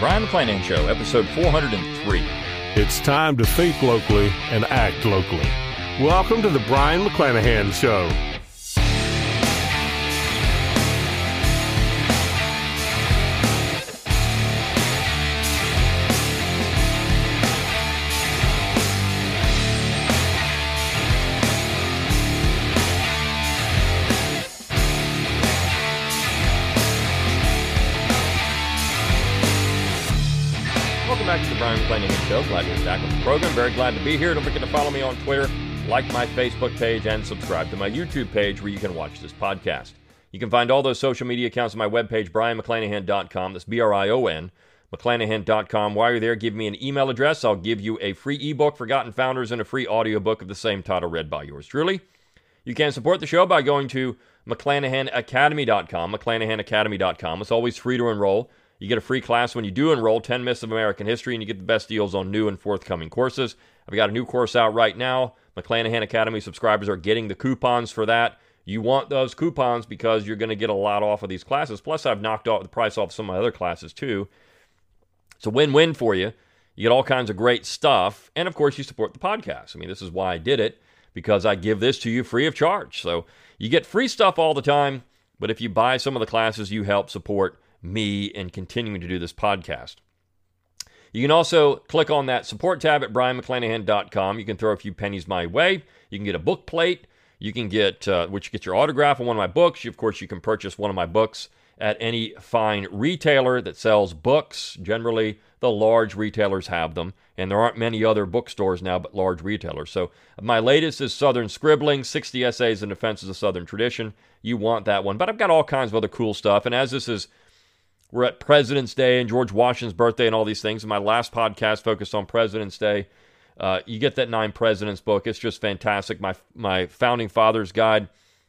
Brion McClanahan Show, episode 403. It's time to think locally and act locally. Welcome to the Brion McClanahan Show. To the Show. Glad be back with the program. Very glad to be here. Don't forget to follow me on Twitter, like my Facebook page, and subscribe to my YouTube page where you can watch this podcast. You can find all those social media accounts on my webpage, brionmcclanahan.com. That's B R I O N, McClanahan.com. While you're there, give me an email address. I'll give you a free ebook, Forgotten Founders, and a free audiobook of the same title read by yours truly. You can support the show by going to McClanahanacademy.com, McClanahanacademy.com. It's always free to enroll. You get a free class when you do enroll, 10 Myths of American History, and you get the best deals on new and forthcoming courses. I've got a new course out right now. McClanahan Academy subscribers are getting the coupons for that. You want those coupons because you're going to get a lot off of these classes. Plus, I've knocked off the price off some of my other classes too. It's a win win for you. You get all kinds of great stuff. And of course, you support the podcast. I mean, this is why I did it because I give this to you free of charge. So you get free stuff all the time. But if you buy some of the classes, you help support me in continuing to do this podcast. You can also click on that support tab at brionmcclanahan.com. You can throw a few pennies my way. You can get a book plate. You can get, uh, which gets your autograph on one of my books. Of course, you can purchase one of my books at any fine retailer that sells books. Generally, the large retailers have them, and there aren't many other bookstores now but large retailers. So, my latest is Southern Scribbling 60 Essays in Defense of the Southern Tradition. You want that one. But I've got all kinds of other cool stuff. And as this is we're at President's Day and George Washington's birthday and all these things. And my last podcast focused on President's Day. Uh, you get that Nine Presidents book. It's just fantastic. My my founding fathers' guide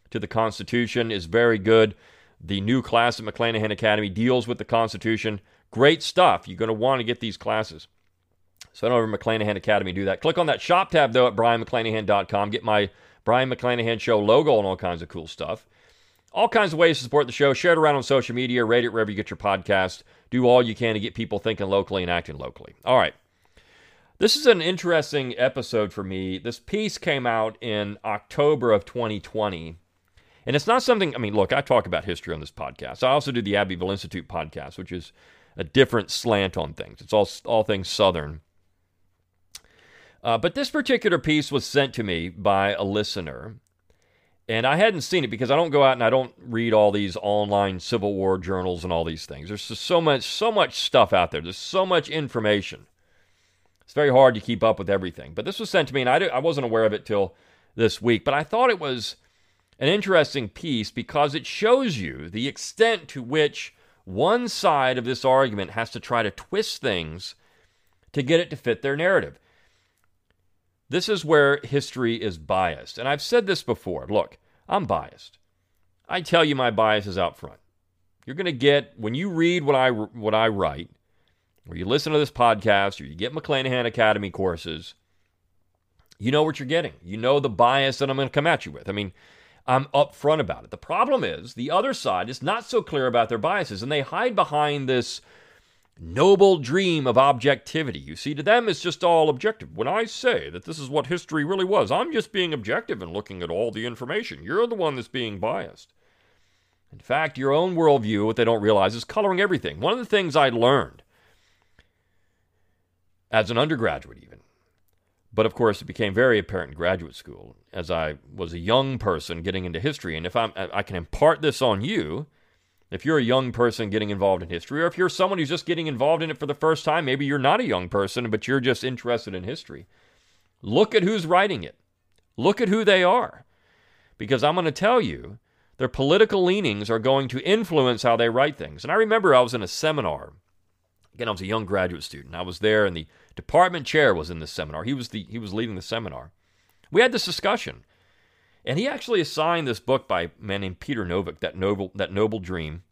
to the Constitution is very good. The new class at McClanahan Academy deals with the Constitution. Great stuff. You're going to want to get these classes. So head over to McClanahan Academy do that. Click on that shop tab though at brionmcclanahan.com. Get my Brion McClanahan Show logo and all kinds of cool stuff all kinds of ways to support the show. Share it around on social media, rate it wherever you get your podcast. Do all you can to get people thinking locally and acting locally. All right. This is an interesting episode for me. This piece came out in October of 2020. And it's not something, I mean, look, I talk about history on this podcast. I also do the Abbeville Institute podcast, which is a different slant on things. It's all, all things Southern. Uh, but this particular piece was sent to me by a listener and I hadn't seen it because I don't go out and I don't read all these online Civil War journals and all these things. There's just so much, so much stuff out there. There's so much information. It's very hard to keep up with everything. But this was sent to me, and I, I wasn't aware of it till this week. But I thought it was an interesting piece because it shows you the extent to which one side of this argument has to try to twist things to get it to fit their narrative. This is where history is biased. And I've said this before. Look, I'm biased. I tell you my bias is out front. You're going to get when you read what I what I write, or you listen to this podcast, or you get McClanahan Academy courses. You know what you're getting. You know the bias that I'm going to come at you with. I mean, I'm upfront about it. The problem is the other side is not so clear about their biases, and they hide behind this noble dream of objectivity. You see, to them, it's just all objective. When I say that this is what history really was, I'm just being objective and looking at all the information. You're the one that's being biased. In fact, your own worldview, what they don't realize, is coloring everything. One of the things I learned as an undergraduate, even, but of course, it became very apparent in graduate school as I was a young person getting into history. And if I'm, I can impart this on you, if you're a young person getting involved in history, or if you're someone who's just getting involved in it for the first time, maybe you're not a young person, but you're just interested in history, look at who's writing it. Look at who they are. Because I'm going to tell you, their political leanings are going to influence how they write things. And I remember I was in a seminar. Again, I was a young graduate student. I was there, and the department chair was in the seminar. He was the he was leading the seminar. We had this discussion. And he actually assigned this book by a man named Peter Novick, that noble, that noble dream.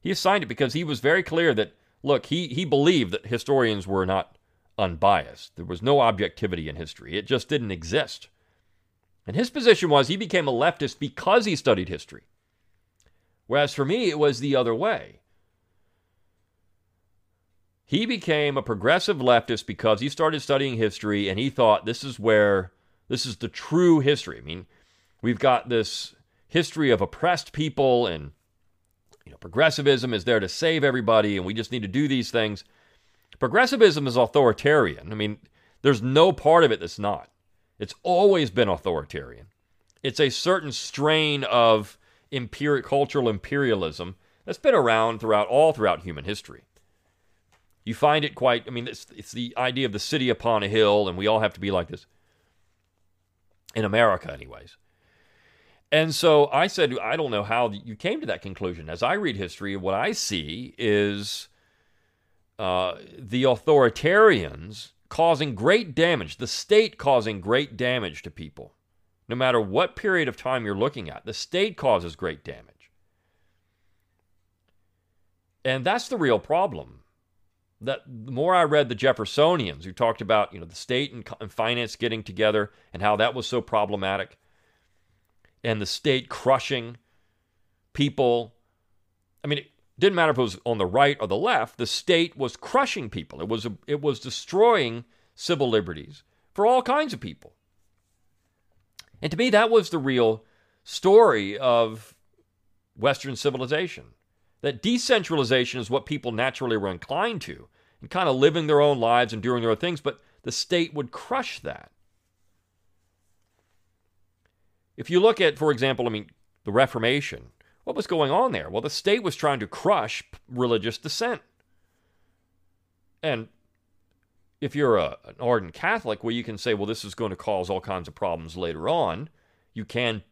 He assigned it because he was very clear that, look, he, he believed that historians were not unbiased. There was no objectivity in history, it just didn't exist. And his position was he became a leftist because he studied history. Whereas for me, it was the other way. He became a progressive leftist because he started studying history and he thought this is where this is the true history. I mean, we've got this history of oppressed people and you know, progressivism is there to save everybody and we just need to do these things. Progressivism is authoritarian. I mean, there's no part of it that's not. It's always been authoritarian. It's a certain strain of cultural imperialism that's been around throughout all throughout human history. You find it quite, I mean, it's, it's the idea of the city upon a hill, and we all have to be like this. In America, anyways. And so I said, I don't know how you came to that conclusion. As I read history, what I see is uh, the authoritarians causing great damage, the state causing great damage to people. No matter what period of time you're looking at, the state causes great damage. And that's the real problem that the more I read the Jeffersonians who talked about, you know, the state and, and finance getting together and how that was so problematic and the state crushing people. I mean, it didn't matter if it was on the right or the left, the state was crushing people. It was it was destroying civil liberties for all kinds of people. And to me that was the real story of western civilization that decentralization is what people naturally were inclined to and kind of living their own lives and doing their own things, but the state would crush that. If you look at, for example, I mean, the Reformation, what was going on there? Well, the state was trying to crush religious dissent. And if you're a, an ardent Catholic, well, you can say, well, this is going to cause all kinds of problems later on. You can,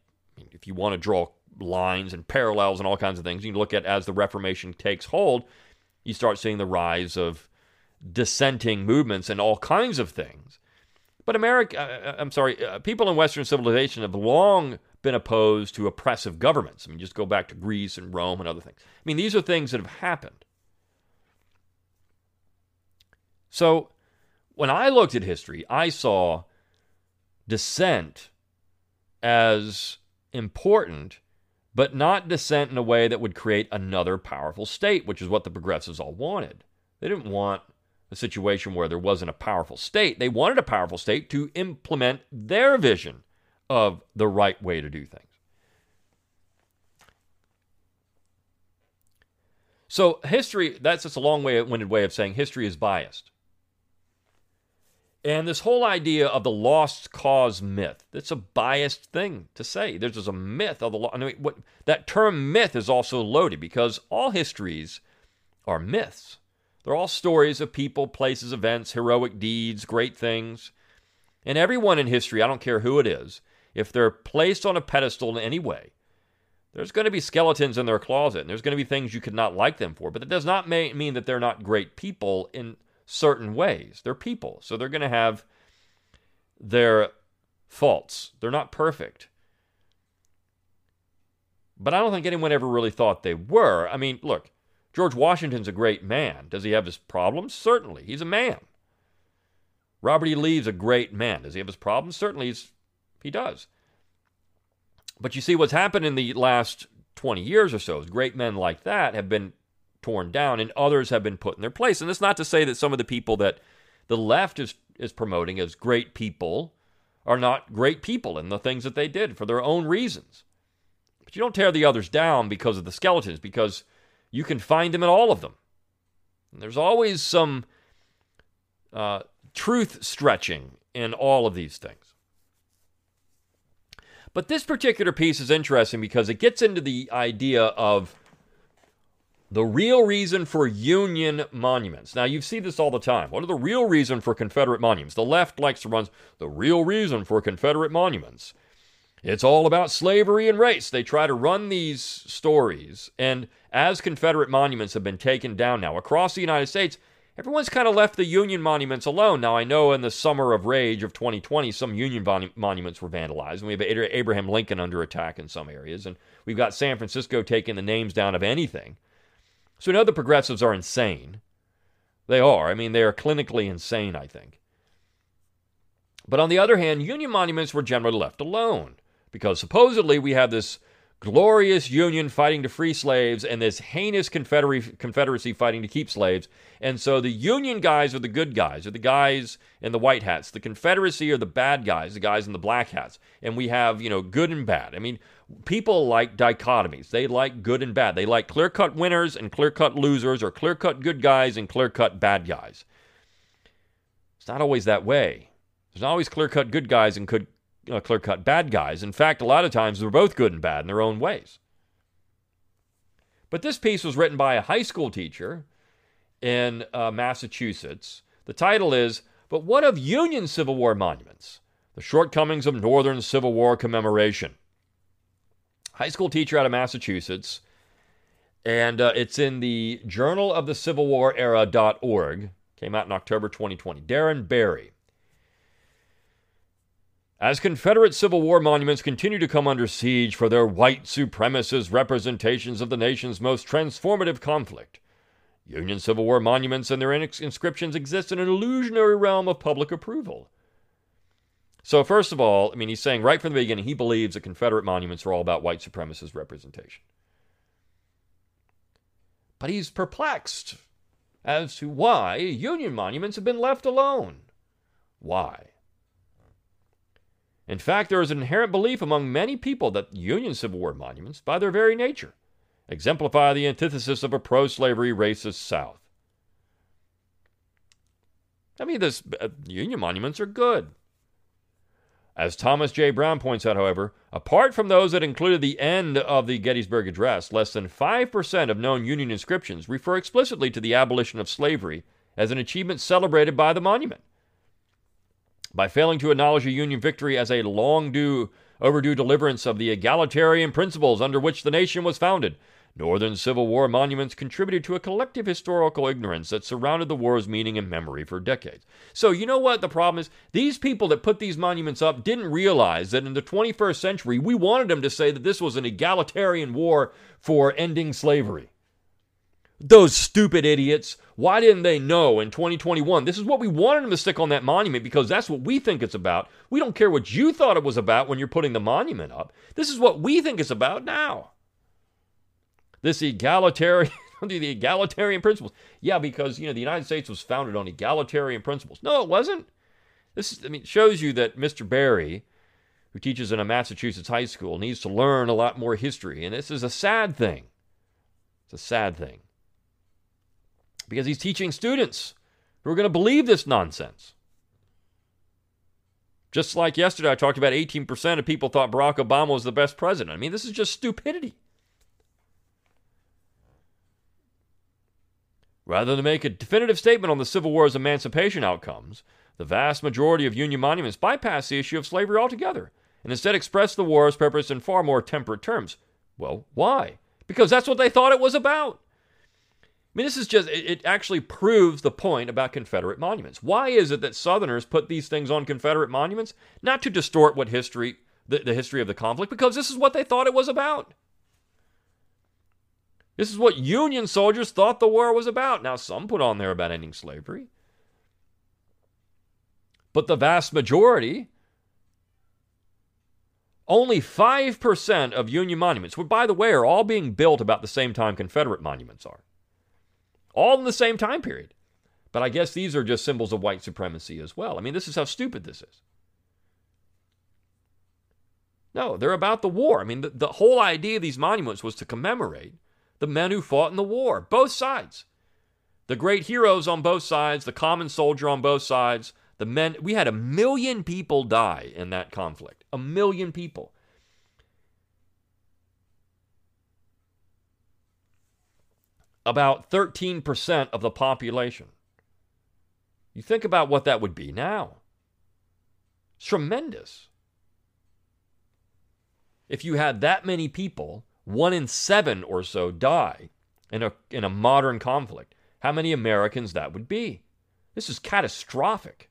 if you want to draw lines and parallels and all kinds of things. You can look at as the Reformation takes hold, you start seeing the rise of dissenting movements and all kinds of things. But America, uh, uh, I'm sorry, uh, people in Western civilization have long been opposed to oppressive governments. I mean, just go back to Greece and Rome and other things. I mean, these are things that have happened. So when I looked at history, I saw dissent as important but not dissent in a way that would create another powerful state, which is what the progressives all wanted. They didn't want a situation where there wasn't a powerful state. They wanted a powerful state to implement their vision of the right way to do things. So, history, that's just a long way, winded way of saying history is biased. And this whole idea of the lost cause myth, that's a biased thing to say. There's just a myth of the law. I mean, what, that term myth is also loaded because all histories are myths. They're all stories of people, places, events, heroic deeds, great things. And everyone in history, I don't care who it is, if they're placed on a pedestal in any way, there's going to be skeletons in their closet, and there's going to be things you could not like them for. But that does not mean that they're not great people in certain ways. They're people, so they're going to have their faults. They're not perfect. But I don't think anyone ever really thought they were. I mean, look, George Washington's a great man. Does he have his problems? Certainly. He's a man. Robert E. Lee's a great man. Does he have his problems? Certainly he does. But you see, what's happened in the last 20 years or so is great men like that have been torn down and others have been put in their place. And that's not to say that some of the people that the left is, is promoting as great people are not great people in the things that they did for their own reasons. But you don't tear the others down because of the skeletons, because you can find them in all of them. And there's always some uh, truth stretching in all of these things. But this particular piece is interesting because it gets into the idea of the real reason for Union monuments. Now, you see this all the time. What are the real reason for Confederate monuments? The left likes to run the real reason for Confederate monuments. It's all about slavery and race. They try to run these stories. And as Confederate monuments have been taken down now across the United States, everyone's kind of left the Union monuments alone. Now, I know in the summer of rage of 2020, some Union monuments were vandalized, and we have Abraham Lincoln under attack in some areas, and we've got San Francisco taking the names down of anything. So we know the progressives are insane. They are. I mean, they are clinically insane, I think. But on the other hand, Union monuments were generally left alone because supposedly we have this glorious Union fighting to free slaves and this heinous Confederacy fighting to keep slaves. And so the Union guys are the good guys, are the guys in the white hats. The Confederacy are the bad guys, the guys in the black hats. And we have, you know, good and bad. I mean, people like dichotomies. They like good and bad. They like clear cut winners and clear cut losers, or clear cut good guys and clear cut bad guys. It's not always that way. There's not always clear cut good guys and uh, clear cut bad guys. In fact, a lot of times they're both good and bad in their own ways. But this piece was written by a high school teacher in uh, Massachusetts. The title is But What of Union Civil War Monuments? The Shortcomings of Northern Civil War Commemoration. High school teacher out of Massachusetts. And uh, it's in the Journal of the Civil War Era.org. Came out in October 2020. Darren Berry. As Confederate Civil War monuments continue to come under siege for their white supremacist representations of the nation's most transformative conflict, Union Civil War monuments and their inscriptions exist in an illusionary realm of public approval. So, first of all, I mean, he's saying right from the beginning he believes that Confederate monuments are all about white supremacist representation. But he's perplexed as to why Union monuments have been left alone. Why? In fact, there is an inherent belief among many people that Union Civil War monuments, by their very nature, exemplify the antithesis of a pro slavery racist South. I mean, this, uh, Union monuments are good. As Thomas J. Brown points out, however, apart from those that included the end of the Gettysburg Address, less than 5% of known Union inscriptions refer explicitly to the abolition of slavery as an achievement celebrated by the monument by failing to acknowledge a Union victory as a long due, overdue deliverance of the egalitarian principles under which the nation was founded. Northern Civil War monuments contributed to a collective historical ignorance that surrounded the war's meaning and memory for decades. So, you know what the problem is? These people that put these monuments up didn't realize that in the 21st century, we wanted them to say that this was an egalitarian war for ending slavery. Those stupid idiots. Why didn't they know in 2021? This is what we wanted them to stick on that monument because that's what we think it's about. We don't care what you thought it was about when you're putting the monument up. This is what we think it's about now. This egalitarian, the egalitarian principles. Yeah, because you know the United States was founded on egalitarian principles. No, it wasn't. This is, I mean, shows you that Mr. Barry, who teaches in a Massachusetts high school, needs to learn a lot more history, and this is a sad thing. It's a sad thing because he's teaching students who are going to believe this nonsense. Just like yesterday, I talked about 18% of people thought Barack Obama was the best president. I mean, this is just stupidity. Rather than make a definitive statement on the Civil War's emancipation outcomes, the vast majority of Union monuments bypass the issue of slavery altogether and instead express the war's purpose in far more temperate terms. Well, why? Because that's what they thought it was about. I mean, this is just, it actually proves the point about Confederate monuments. Why is it that Southerners put these things on Confederate monuments? Not to distort what history, the, the history of the conflict, because this is what they thought it was about. This is what Union soldiers thought the war was about. Now, some put on there about ending slavery. But the vast majority, only 5% of Union monuments, which, by the way, are all being built about the same time Confederate monuments are all in the same time period. But I guess these are just symbols of white supremacy as well. I mean, this is how stupid this is. No, they're about the war. I mean, the, the whole idea of these monuments was to commemorate the men who fought in the war, both sides. The great heroes on both sides, the common soldier on both sides, the men. We had a million people die in that conflict. A million people. About 13% of the population. You think about what that would be now. It's tremendous. If you had that many people, one in seven or so die in a, in a modern conflict, how many Americans that would be? This is catastrophic.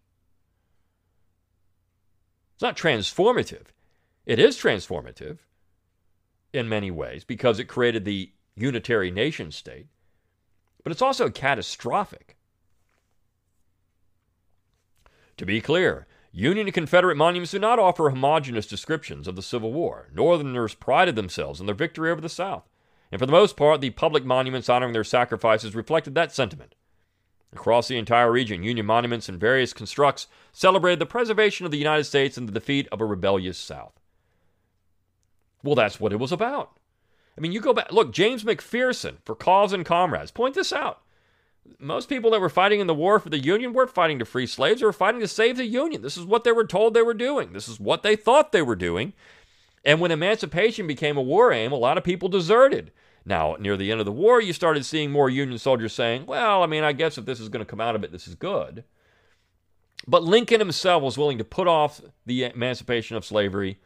It's not transformative. It is transformative in many ways because it created the unitary nation state but it's also catastrophic. To be clear, Union and Confederate monuments do not offer homogeneous descriptions of the Civil War. Northerners prided themselves in their victory over the South, and for the most part, the public monuments honoring their sacrifices reflected that sentiment. Across the entire region, Union monuments and various constructs celebrated the preservation of the United States and the defeat of a rebellious South. Well, that's what it was about. I mean, you go back, look, James McPherson for Cause and Comrades, point this out. Most people that were fighting in the war for the Union weren't fighting to free slaves, they were fighting to save the Union. This is what they were told they were doing, this is what they thought they were doing. And when emancipation became a war aim, a lot of people deserted. Now, near the end of the war, you started seeing more Union soldiers saying, well, I mean, I guess if this is going to come out of it, this is good. But Lincoln himself was willing to put off the emancipation of slavery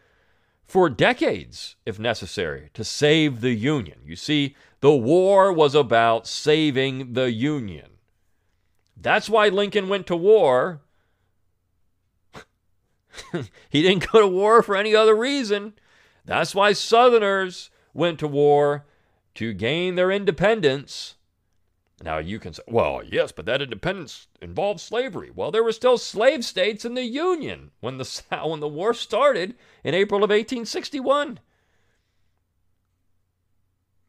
for decades, if necessary, to save the Union. You see, the war was about saving the Union. That's why Lincoln went to war. he didn't go to war for any other reason. That's why Southerners went to war to gain their independence. Now you can say, well, yes, but that independence involved slavery. Well, there were still slave states in the Union when the when the war started in April of 1861.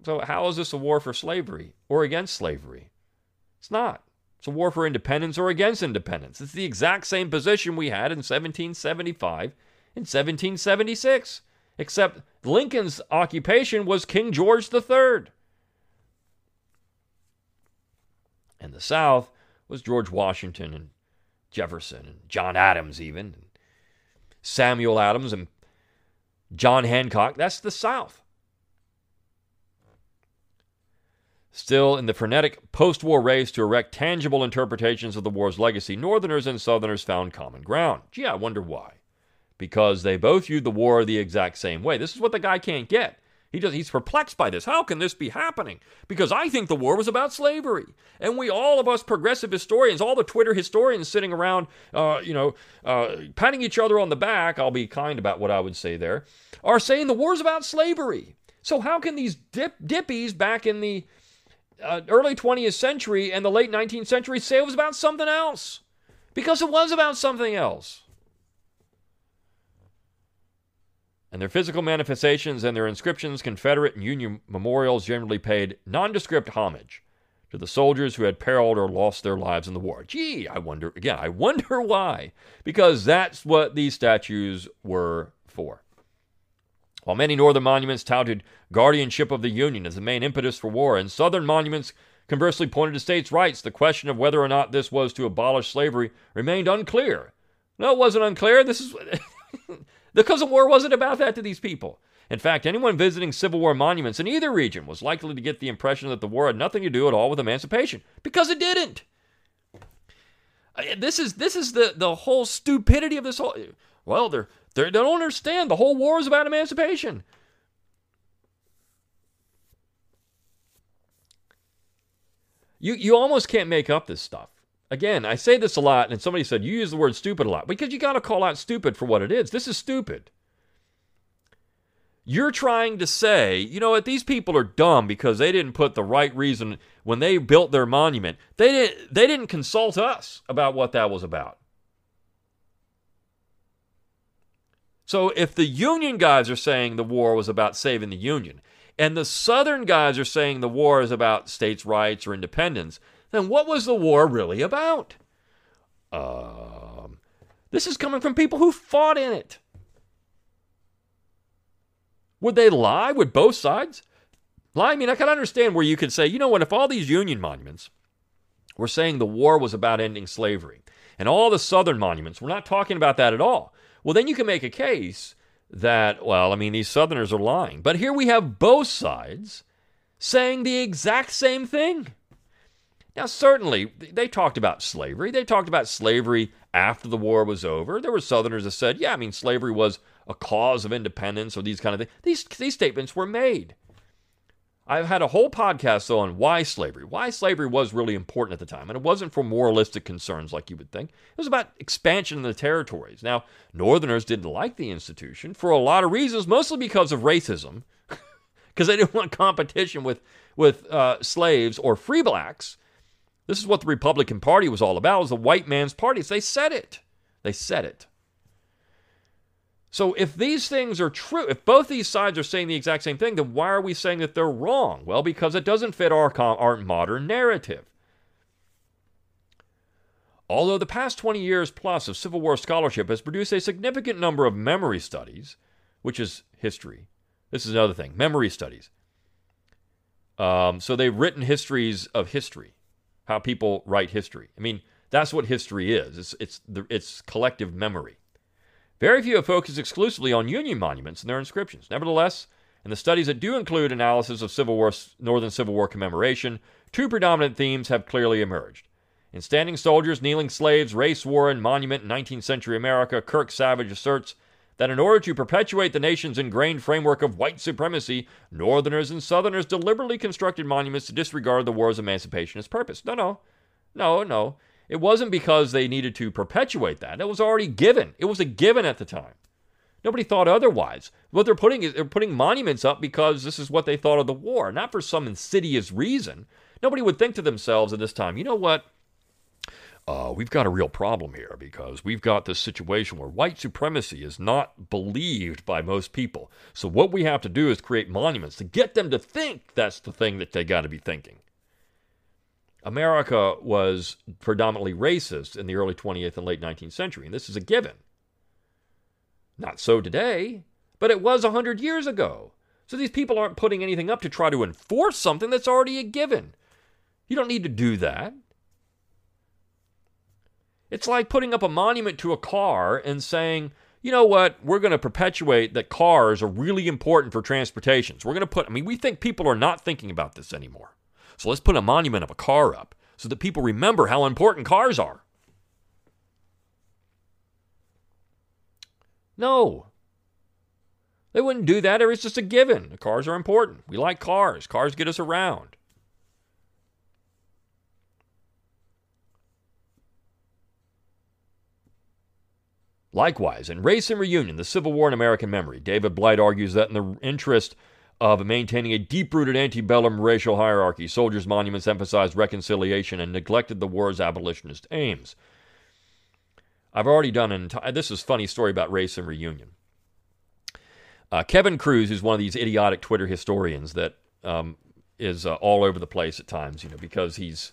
So how is this a war for slavery or against slavery? It's not. It's a war for independence or against independence. It's the exact same position we had in 1775 and 1776, except Lincoln's occupation was King George III. And the South was George Washington and Jefferson and John Adams, even. And Samuel Adams and John Hancock. That's the South. Still, in the frenetic post war race to erect tangible interpretations of the war's legacy, Northerners and Southerners found common ground. Gee, I wonder why. Because they both viewed the war the exact same way. This is what the guy can't get. He does, he's perplexed by this. How can this be happening? Because I think the war was about slavery. And we, all of us progressive historians, all the Twitter historians sitting around, uh, you know, uh, patting each other on the back, I'll be kind about what I would say there, are saying the war's about slavery. So how can these dip, dippies back in the uh, early 20th century and the late 19th century say it was about something else? Because it was about something else. And their physical manifestations and their inscriptions, Confederate and Union memorials generally paid nondescript homage to the soldiers who had periled or lost their lives in the war. Gee, I wonder, again, I wonder why. Because that's what these statues were for. While many Northern monuments touted guardianship of the Union as the main impetus for war, and Southern monuments conversely pointed to states' rights, the question of whether or not this was to abolish slavery remained unclear. No, it wasn't unclear. This is. The Cousin War wasn't about that to these people. In fact, anyone visiting Civil War monuments in either region was likely to get the impression that the war had nothing to do at all with emancipation, because it didn't. Uh, this is this is the the whole stupidity of this whole. Well, they're, they're they don't understand the whole war is about emancipation. You you almost can't make up this stuff. Again, I say this a lot, and somebody said, You use the word stupid a lot because you got to call out stupid for what it is. This is stupid. You're trying to say, you know what, these people are dumb because they didn't put the right reason when they built their monument. They didn't they didn't consult us about what that was about. So if the Union guys are saying the war was about saving the Union, and the Southern guys are saying the war is about states' rights or independence, then what was the war really about? Um, this is coming from people who fought in it. Would they lie? Would both sides lie? I mean, I can understand where you could say, you know what, if all these Union monuments were saying the war was about ending slavery, and all the Southern monuments, we're not talking about that at all. Well, then you can make a case that, well, I mean, these Southerners are lying. But here we have both sides saying the exact same thing. Now, certainly, they talked about slavery. They talked about slavery after the war was over. There were Southerners that said, yeah, I mean, slavery was a cause of independence or these kind of things. These, these statements were made. I've had a whole podcast, though, on why slavery. Why slavery was really important at the time. And it wasn't for moralistic concerns like you would think, it was about expansion of the territories. Now, Northerners didn't like the institution for a lot of reasons, mostly because of racism, because they didn't want competition with, with uh, slaves or free blacks this is what the Republican Party was all about. It was the white man's party. They said it. They said it. So if these things are true, if both these sides are saying the exact same thing, then why are we saying that they're wrong? Well, because it doesn't fit our, our modern narrative. Although the past 20 years plus of Civil War scholarship has produced a significant number of memory studies, which is history. This is another thing memory studies. Um, so they've written histories of history, how people write history. I mean, that's what history is. It's it's the, it's collective memory. Very few have focused exclusively on Union monuments and their inscriptions. Nevertheless, in the studies that do include analysis of Civil War, Northern Civil War commemoration, two predominant themes have clearly emerged. In Standing Soldiers, Kneeling Slaves, Race War, and Monument in 19th Century America, Kirk Savage asserts that in order to perpetuate the nation's ingrained framework of white supremacy, Northerners and Southerners deliberately constructed monuments to disregard the war's emancipationist purpose. No, no, no, no. It wasn't because they needed to perpetuate that. It was already given. It was a given at the time. Nobody thought otherwise. What they're putting is they're putting monuments up because this is what they thought of the war, not for some insidious reason. Nobody would think to themselves at this time, you know what? Uh, we've got a real problem here because we've got this situation where white supremacy is not believed by most people. So, what we have to do is create monuments to get them to think that's the thing that they got to be thinking. America was predominantly racist in the early 20th and late 19th century, and this is a given. Not so today, but it was 100 years ago. So these people aren't putting anything up to try to enforce something that's already a given. You don't need to do that. It's like putting up a monument to a car and saying, you know what, we're going to perpetuate that cars are really important for transportation. So we're going to put, I mean, we think people are not thinking about this anymore. So let's put a monument of a car up so that people remember how important cars are. No. They wouldn't do that. It's just a given. Cars are important. We like cars. Cars get us around. Likewise, in Race and Reunion, the Civil War in American Memory, David Blight argues that in the interest of maintaining a deep rooted antebellum racial hierarchy. Soldiers' monuments emphasized reconciliation and neglected the war's abolitionist aims. I've already done an entire. This is funny story about race and reunion. Uh, Kevin Kruse, who's one of these idiotic Twitter historians that um, is uh, all over the place at times, you know, because he's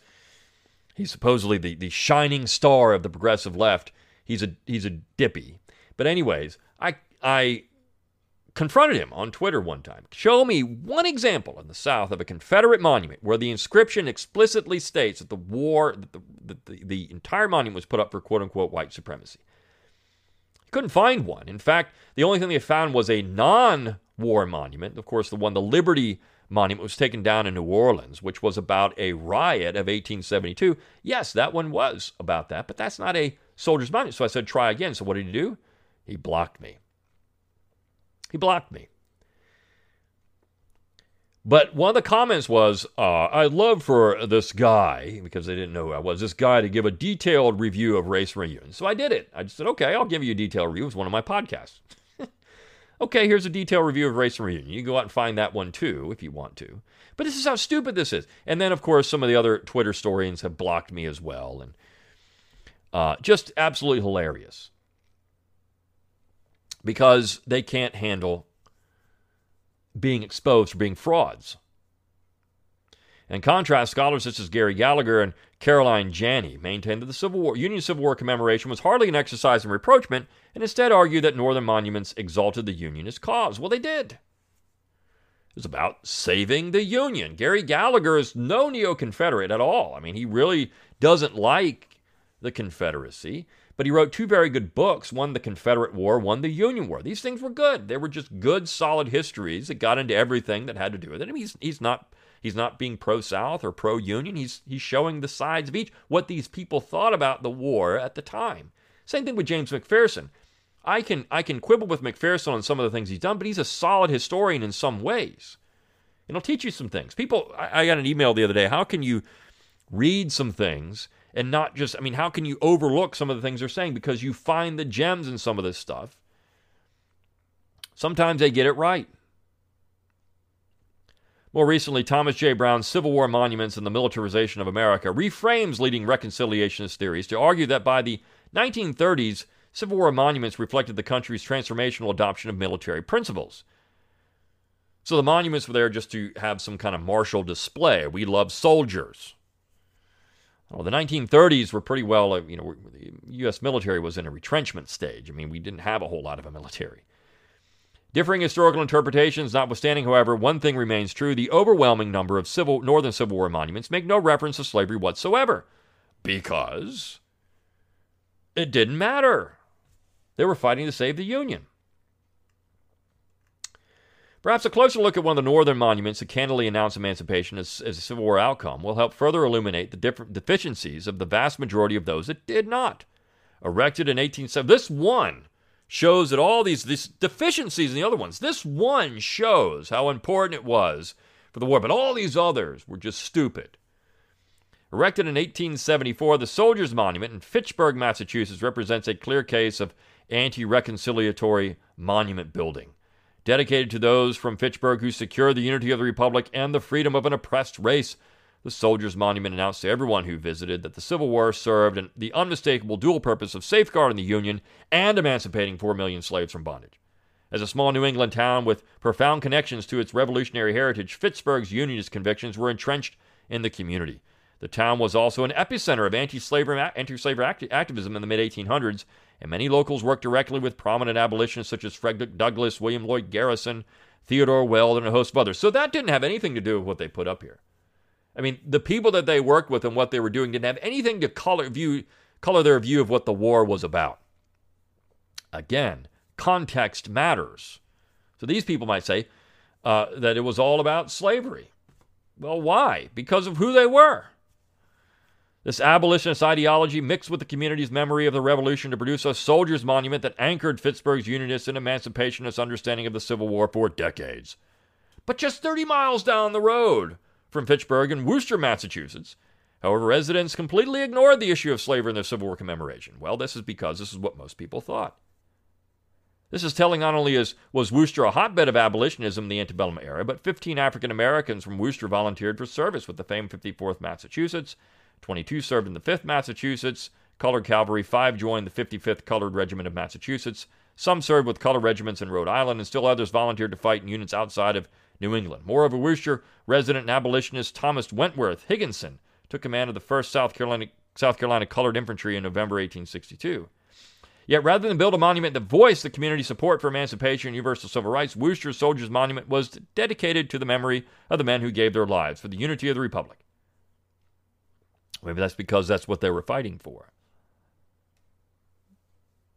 he's supposedly the, the shining star of the progressive left. He's a he's a dippy. But anyways, I I confronted him on Twitter one time. Show me one example in the South of a Confederate monument where the inscription explicitly states that the war, that the, the, the, entire monument was put up for quote unquote white supremacy. He couldn't find one. In fact, the only thing they found was a non war monument. Of course, the one, the Liberty Monument, was taken down in New Orleans, which was about a riot of 1872. Yes, that one was about that, but that's not a soldier's monument. So I said, try again. So what did he do? He blocked me. He blocked me. But one of the comments was, uh, I'd love for this guy, because they didn't know who I was, this guy to give a detailed review of Race Reunion. So I did it. I just said, okay, I'll give you a detailed review. It's one of my podcasts. okay, here's a detailed review of Race Reunion. You can go out and find that one too if you want to. But this is how stupid this is. And then, of course, some of the other Twitter historians have blocked me as well. And uh, just absolutely hilarious because they can't handle being exposed for being frauds. In contrast, scholars such as Gary Gallagher and Caroline Janney maintain that the Civil War, Union Civil War commemoration was hardly an exercise in reproachment and instead argue that Northern monuments exalted the Unionist cause. Well, they did. It was about saving the Union. Gary Gallagher is no neo Confederate at all. I mean, he really doesn't like the Confederacy. But he wrote two very good books one, The Confederate War, one, The Union War. These things were good. They were just good, solid histories that got into everything that had to do with it. I mean, he's, he's not. He's not being pro South or pro Union. He's, he's showing the sides of each, what these people thought about the war at the time. Same thing with James McPherson. I can, I can quibble with McPherson on some of the things he's done, but he's a solid historian in some ways. And he'll teach you some things. People, I, I got an email the other day. How can you read some things and not just, I mean, how can you overlook some of the things they're saying because you find the gems in some of this stuff? Sometimes they get it right. More recently, Thomas J. Brown's Civil War Monuments and the Militarization of America reframes leading reconciliationist theories to argue that by the 1930s, Civil War monuments reflected the country's transformational adoption of military principles. So the monuments were there just to have some kind of martial display. We love soldiers. Well, the 1930s were pretty well, uh, you know, the U.S. military was in a retrenchment stage. I mean, we didn't have a whole lot of a military. Differing historical interpretations notwithstanding, however, one thing remains true. The overwhelming number of civil, Northern Civil War monuments make no reference to slavery whatsoever because it didn't matter. They were fighting to save the Union. Perhaps a closer look at one of the northern monuments that candidly announced emancipation as, as a Civil War outcome will help further illuminate the different deficiencies of the vast majority of those that did not. Erected in 1870, this one shows that all these, these deficiencies in the other ones, this one shows how important it was for the war, but all these others were just stupid. Erected in 1874, the Soldiers Monument in Fitchburg, Massachusetts represents a clear case of anti reconciliatory monument building. Dedicated to those from Fitchburg who secured the unity of the Republic and the freedom of an oppressed race, the Soldiers Monument announced to everyone who visited that the Civil War served the unmistakable dual purpose of safeguarding the Union and emancipating four million slaves from bondage. As a small New England town with profound connections to its revolutionary heritage, Fitchburg's Unionist convictions were entrenched in the community. The town was also an epicenter of anti-slavery, anti-slavery activism in the mid-1800s, and many locals worked directly with prominent abolitionists such as Frederick Douglass, William Lloyd Garrison, Theodore Weld, and a host of others. So that didn't have anything to do with what they put up here. I mean, the people that they worked with and what they were doing didn't have anything to color view color their view of what the war was about. Again, context matters. So these people might say uh, that it was all about slavery. Well, why? Because of who they were. This abolitionist ideology mixed with the community's memory of the revolution to produce a soldiers' monument that anchored Fitchburg's unionist and emancipationist understanding of the Civil War for decades. But just 30 miles down the road from Fitchburg in Worcester, Massachusetts, however, residents completely ignored the issue of slavery in their Civil War commemoration. Well, this is because this is what most people thought. This is telling not only as was Worcester a hotbed of abolitionism in the antebellum era, but 15 African Americans from Worcester volunteered for service with the famed 54th Massachusetts 22 served in the 5th Massachusetts Colored Cavalry, 5 joined the 55th Colored Regiment of Massachusetts. Some served with colored regiments in Rhode Island, and still others volunteered to fight in units outside of New England. Moreover, Worcester resident and abolitionist Thomas Wentworth Higginson took command of the 1st South Carolina, South Carolina Colored Infantry in November 1862. Yet, rather than build a monument that voiced the community support for emancipation and universal civil rights, Worcester's Soldiers Monument was dedicated to the memory of the men who gave their lives for the unity of the Republic. Maybe that's because that's what they were fighting for.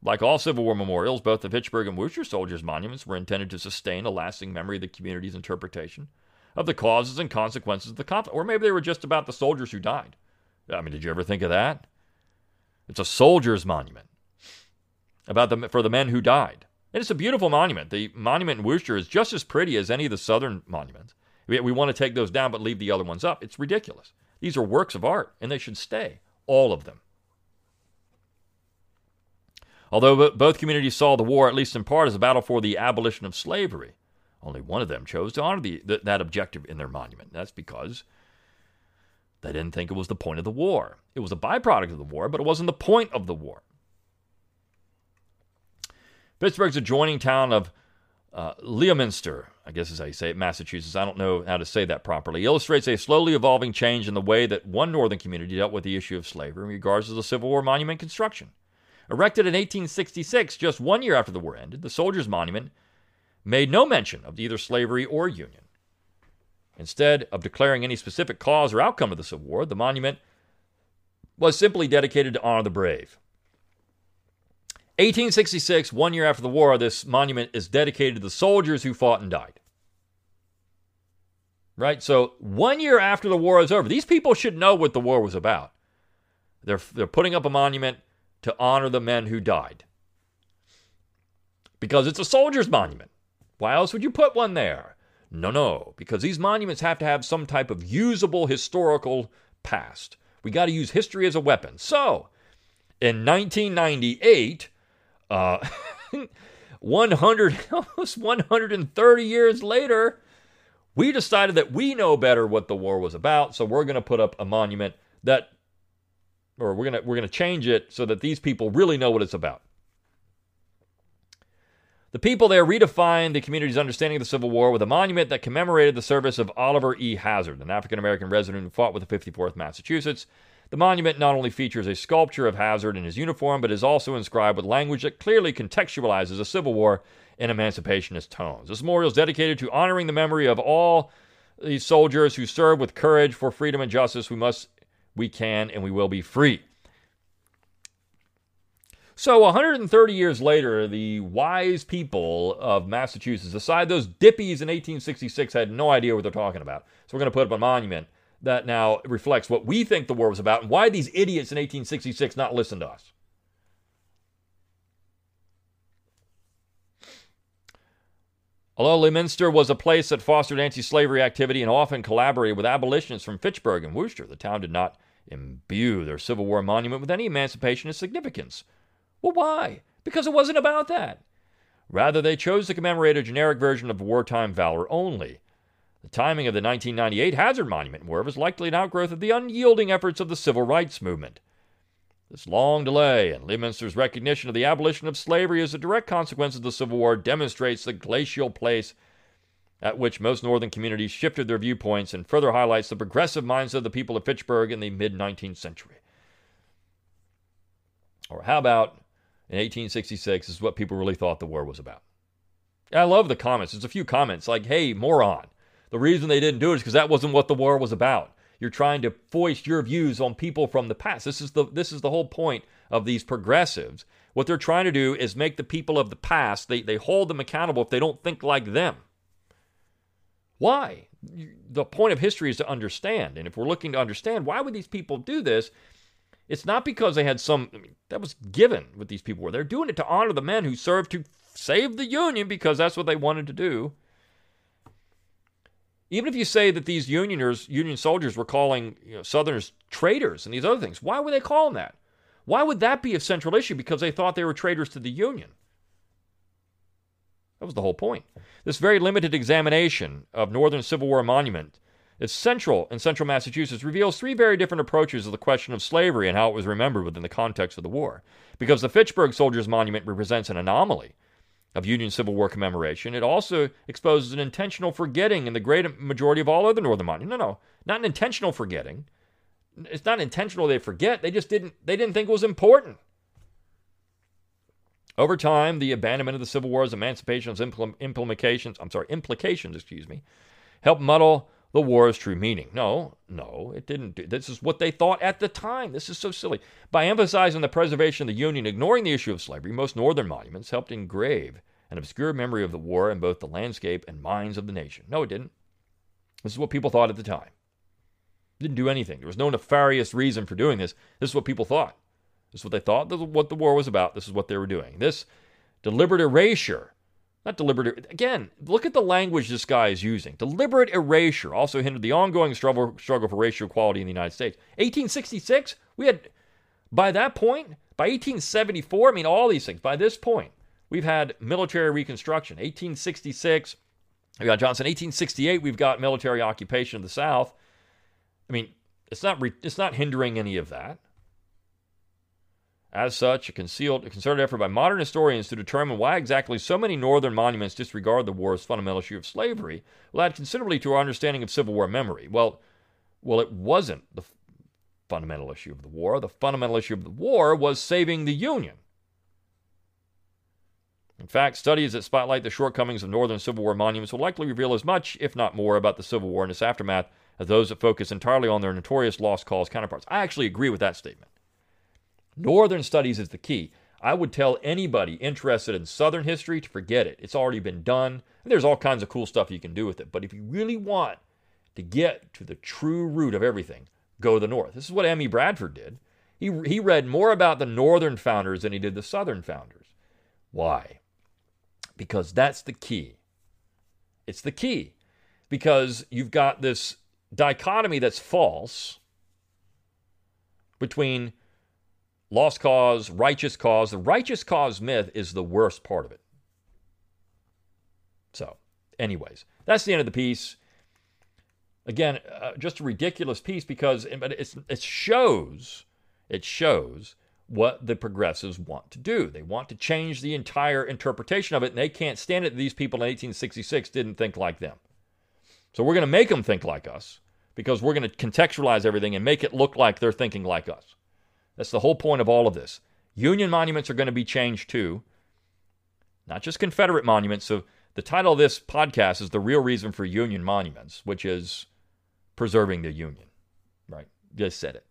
Like all Civil War memorials, both the Fitchburg and Worcester soldiers' monuments were intended to sustain a lasting memory of the community's interpretation of the causes and consequences of the conflict. Or maybe they were just about the soldiers who died. I mean, did you ever think of that? It's a soldier's monument about the, for the men who died. And it's a beautiful monument. The monument in Worcester is just as pretty as any of the southern monuments. We, we want to take those down but leave the other ones up. It's ridiculous. These are works of art, and they should stay, all of them. Although both communities saw the war, at least in part, as a battle for the abolition of slavery, only one of them chose to honor the, that objective in their monument. That's because they didn't think it was the point of the war. It was a byproduct of the war, but it wasn't the point of the war. Fitchburg's adjoining town of uh, Leominster, I guess is how you say it, Massachusetts, I don't know how to say that properly, illustrates a slowly evolving change in the way that one northern community dealt with the issue of slavery in regards to the Civil War monument construction. Erected in 1866, just one year after the war ended, the Soldiers' Monument made no mention of either slavery or Union. Instead of declaring any specific cause or outcome of the Civil War, the monument was simply dedicated to honor the brave. 1866, one year after the war, this monument is dedicated to the soldiers who fought and died. Right? So, one year after the war is over, these people should know what the war was about. They're, they're putting up a monument to honor the men who died. Because it's a soldier's monument. Why else would you put one there? No, no, because these monuments have to have some type of usable historical past. We got to use history as a weapon. So, in 1998, uh, 100, almost 130 years later, we decided that we know better what the war was about, so we're going to put up a monument that, or we're going to we're going to change it so that these people really know what it's about. The people there redefined the community's understanding of the Civil War with a monument that commemorated the service of Oliver E. Hazard, an African American resident who fought with the 54th Massachusetts. The monument not only features a sculpture of Hazard in his uniform, but is also inscribed with language that clearly contextualizes the Civil War in emancipationist tones. This memorial is dedicated to honoring the memory of all these soldiers who served with courage for freedom and justice. We must, we can, and we will be free. So, 130 years later, the wise people of Massachusetts decide those dippies in 1866 had no idea what they're talking about. So, we're going to put up a monument that now reflects what we think the war was about and why these idiots in 1866 not listen to us. Although Leominster was a place that fostered anti slavery activity and often collaborated with abolitionists from Fitchburg and Worcester, the town did not imbue their Civil War monument with any emancipationist significance. Well, why? Because it wasn't about that. Rather, they chose to commemorate a generic version of wartime valor only. The timing of the 1998 Hazard Monument War was likely an outgrowth of the unyielding efforts of the civil rights movement. This long delay and Leominster's recognition of the abolition of slavery as a direct consequence of the Civil War demonstrates the glacial pace at which most northern communities shifted their viewpoints and further highlights the progressive minds of the people of Fitchburg in the mid 19th century. Or how about in 1866 is what people really thought the war was about. I love the comments. There's a few comments like, hey, moron. The reason they didn't do it is because that wasn't what the war was about. You're trying to foist your views on people from the past. This is the this is the whole point of these progressives. What they're trying to do is make the people of the past, they, they hold them accountable if they don't think like them. Why? The point of history is to understand. And if we're looking to understand, why would these people do this? It's not because they had some, I mean, that was given what these people were. They're doing it to honor the men who served to save the Union because that's what they wanted to do. Even if you say that these Unioners, Union soldiers were calling you know, Southerners traitors and these other things, why would they call them that? Why would that be a central issue? Because they thought they were traitors to the Union. That was the whole point. This very limited examination of Northern Civil War monument its central in central Massachusetts reveals three very different approaches to the question of slavery and how it was remembered within the context of the war. Because the Fitchburg Soldiers Monument represents an anomaly of Union Civil War commemoration, it also exposes an intentional forgetting in the great majority of all other Northern monuments. No, no, not an intentional forgetting. It's not intentional they forget. They just didn't. They didn't think it was important. Over time, the abandonment of the Civil War's emancipation's implications, I'm sorry, implications, excuse me, helped muddle the war's true meaning. No, no, it didn't do. This is what they thought at the time. This is so silly. By emphasizing the preservation of the Union, ignoring the issue of slavery, most northern monuments helped engrave an obscure memory of the war in both the landscape and minds of the nation. No, it didn't. This is what people thought at the time. It didn't do anything. There was no nefarious reason for doing this. This is what people thought. This is what they thought this is what the war was about. This is what they were doing. This deliberate erasure not deliberate. Er, again, look at the language this guy is using. Deliberate erasure also hindered the ongoing struggle, struggle for racial equality in the United States. 1866, we had, by that point, by 1874, I mean, all these things, by this point, we've had military reconstruction. 1866, we got Johnson. 1868, we've got military occupation of the South. I mean, it's not, re- it's not hindering any of that. As such, a concealed, concerted effort by modern historians to determine why exactly so many northern monuments disregard the war's fundamental issue of slavery will add considerably to our understanding of Civil War memory. Well, well, it wasn't the fundamental issue of the war. The fundamental issue of the war was saving the Union. In fact, studies that spotlight the shortcomings of Northern Civil War monuments will likely reveal as much, if not more, about the Civil War and its aftermath as those that focus entirely on their notorious lost cause counterparts. I actually agree with that statement. Northern studies is the key. I would tell anybody interested in Southern history to forget it. It's already been done. And there's all kinds of cool stuff you can do with it. But if you really want to get to the true root of everything, go to the North. This is what M.E. Bradford did. He, he read more about the Northern founders than he did the Southern founders. Why? Because that's the key. It's the key. Because you've got this dichotomy that's false between Lost cause, righteous cause. The righteous cause myth is the worst part of it. So, anyways, that's the end of the piece. Again, uh, just a ridiculous piece because it, it shows, it shows what the progressives want to do. They want to change the entire interpretation of it, and they can't stand it these people in 1866 didn't think like them. So we're going to make them think like us because we're going to contextualize everything and make it look like they're thinking like us. That's the whole point of all of this. Union monuments are going to be changed too, not just Confederate monuments. So the title of this podcast is The Real Reason for Union Monuments, which is preserving the Union. Right? They said it.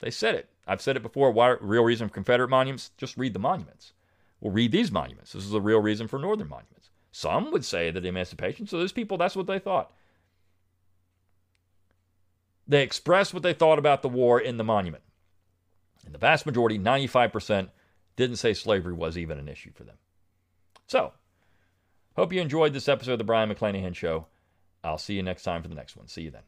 They said it. I've said it before. Why real reason for Confederate monuments? Just read the monuments. Well, read these monuments. This is the real reason for Northern monuments. Some would say that emancipation. So those people, that's what they thought. They expressed what they thought about the war in the monument. And the vast majority, 95%, didn't say slavery was even an issue for them. So, hope you enjoyed this episode of the Brion McClanahan Show. I'll see you next time for the next one. See you then.